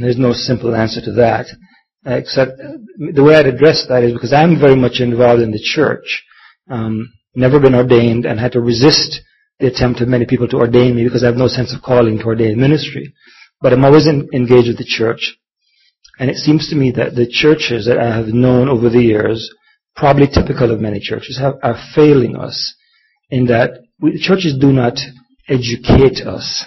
There's no simple answer to that, except the way I'd address that is because I'm very much involved in the church. Um, never been ordained and had to resist the attempt of many people to ordain me because I have no sense of calling to ordain ministry. But I'm always in, engaged with the church. And it seems to me that the churches that I have known over the years, probably typical of many churches, have, are failing us in that we, churches do not educate us,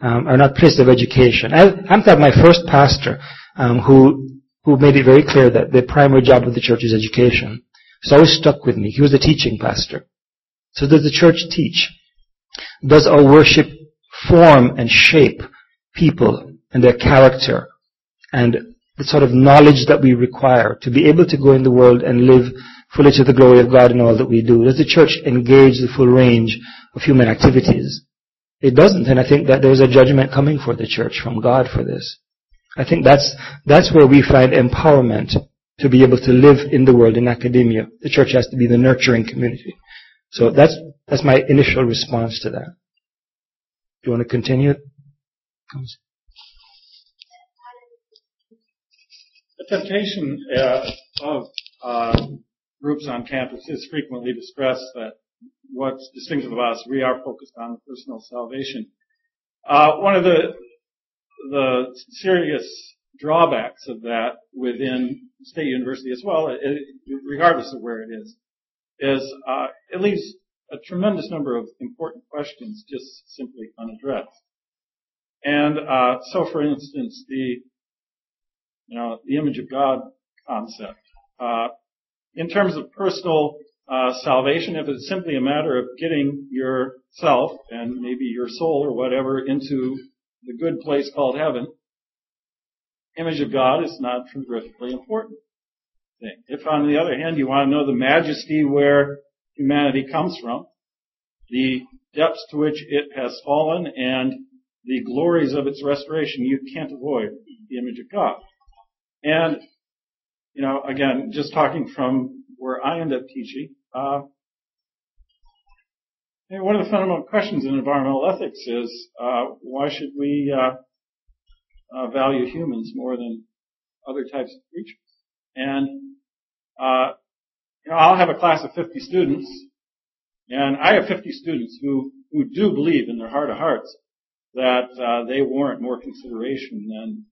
um, are not places of education. I, I'm thought my first pastor um, who who made it very clear that the primary job of the church is education. It's always stuck with me. He was a teaching pastor. So does the church teach? Does our worship form and shape people and their character and the sort of knowledge that we require to be able to go in the world and live fully to the glory of God in all that we do? Does the church engage the full range of human activities? It doesn't, and I think that there's a judgment coming for the church from God for this. I think that's, that's where we find empowerment to be able to live in the world in academia. The church has to be the nurturing community. So that's, that's my initial response to that. Do you want to continue? The temptation uh, of uh, groups on campus is frequently to stress that what's distinctive about us, we are focused on personal salvation. Uh, one of the the serious drawbacks of that within state university as well, regardless of where it is, is uh, it leaves a tremendous number of important questions just simply unaddressed. And uh, so, for instance, the you know the image of God concept. Uh, in terms of personal uh, salvation, if it's simply a matter of getting yourself and maybe your soul or whatever into the good place called heaven, image of God is not terrifically important thing. If on the other hand you want to know the majesty where humanity comes from, the depths to which it has fallen and the glories of its restoration, you can't avoid the image of God. And, you know, again, just talking from where I end up teaching, uh, one of the fundamental questions in environmental ethics is uh, why should we uh, uh, value humans more than other types of creatures? And uh, you know, I'll have a class of 50 students, and I have 50 students who who do believe in their heart of hearts that uh, they warrant more consideration than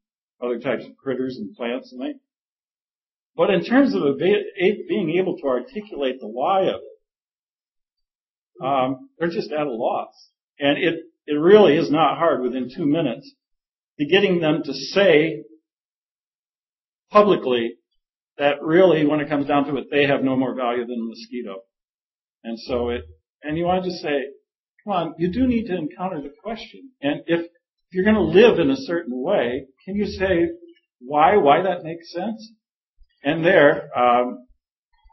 other types of critters and plants and things. But in terms of being able to articulate the why of it, um, they're just at a loss. And it, it really is not hard within two minutes to getting them to say publicly that really, when it comes down to it, they have no more value than a mosquito. And so it, and you want to just say, come on, you do need to encounter the question. And if, if you're going to live in a certain way, can you say why, why that makes sense? And there, um,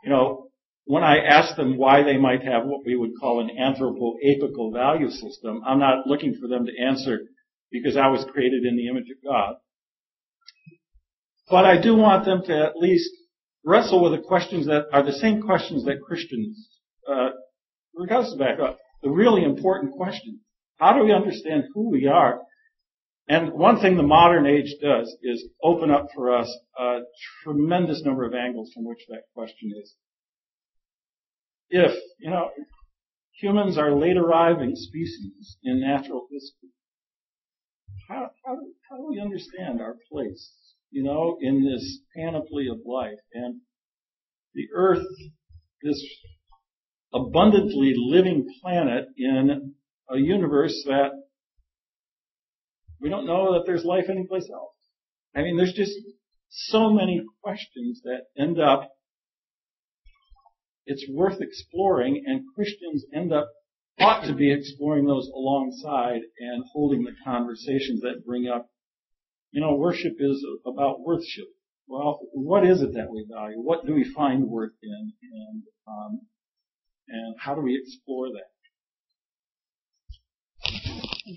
you know, when I ask them why they might have what we would call an anthropoapical value system, I'm not looking for them to answer because I was created in the image of God. But I do want them to at least wrestle with the questions that are the same questions that Christians, uh, regardless of background, the really important question. How do we understand who we are? And one thing the modern age does is open up for us a tremendous number of angles from which that question is. If, you know, humans are late arriving species in natural history, how, how, how do we understand our place you know, in this panoply of life. And the earth, this abundantly living planet in a universe that we don't know that there's life anyplace else. I mean, there's just so many questions that end up, it's worth exploring and Christians end up, ought to be exploring those alongside and holding the conversations that bring up you know, worship is about worship. Well, what is it that we value? What do we find worth in? And, um, and how do we explore that?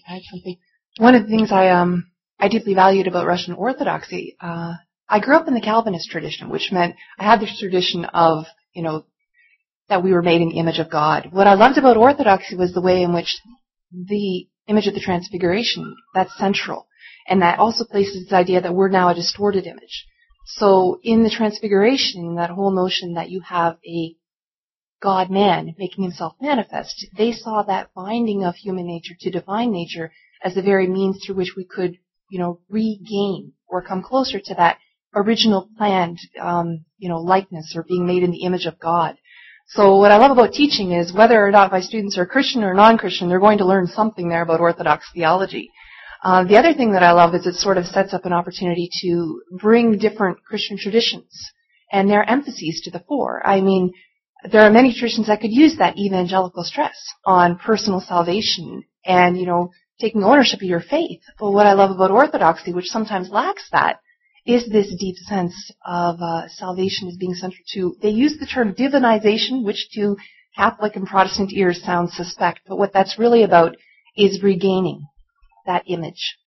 add something. One of the things I um I deeply valued about Russian Orthodoxy, uh, I grew up in the Calvinist tradition, which meant I had this tradition of you know that we were made in the image of God. What I loved about Orthodoxy was the way in which the image of the Transfiguration that's central, and that also places this idea that we're now a distorted image. So in the Transfiguration, that whole notion that you have a God man making himself manifest, they saw that binding of human nature to divine nature as the very means through which we could, you know, regain or come closer to that original planned, um, you know, likeness or being made in the image of God. So what I love about teaching is whether or not my students are Christian or non-Christian, they're going to learn something there about Orthodox theology. Uh, the other thing that I love is it sort of sets up an opportunity to bring different Christian traditions and their emphases to the fore. I mean, there are many traditions that could use that evangelical stress on personal salvation and, you know, taking ownership of your faith. But what I love about Orthodoxy, which sometimes lacks that, is this deep sense of uh, salvation as being central to. They use the term divinization, which to Catholic and Protestant ears sounds suspect, but what that's really about is regaining that image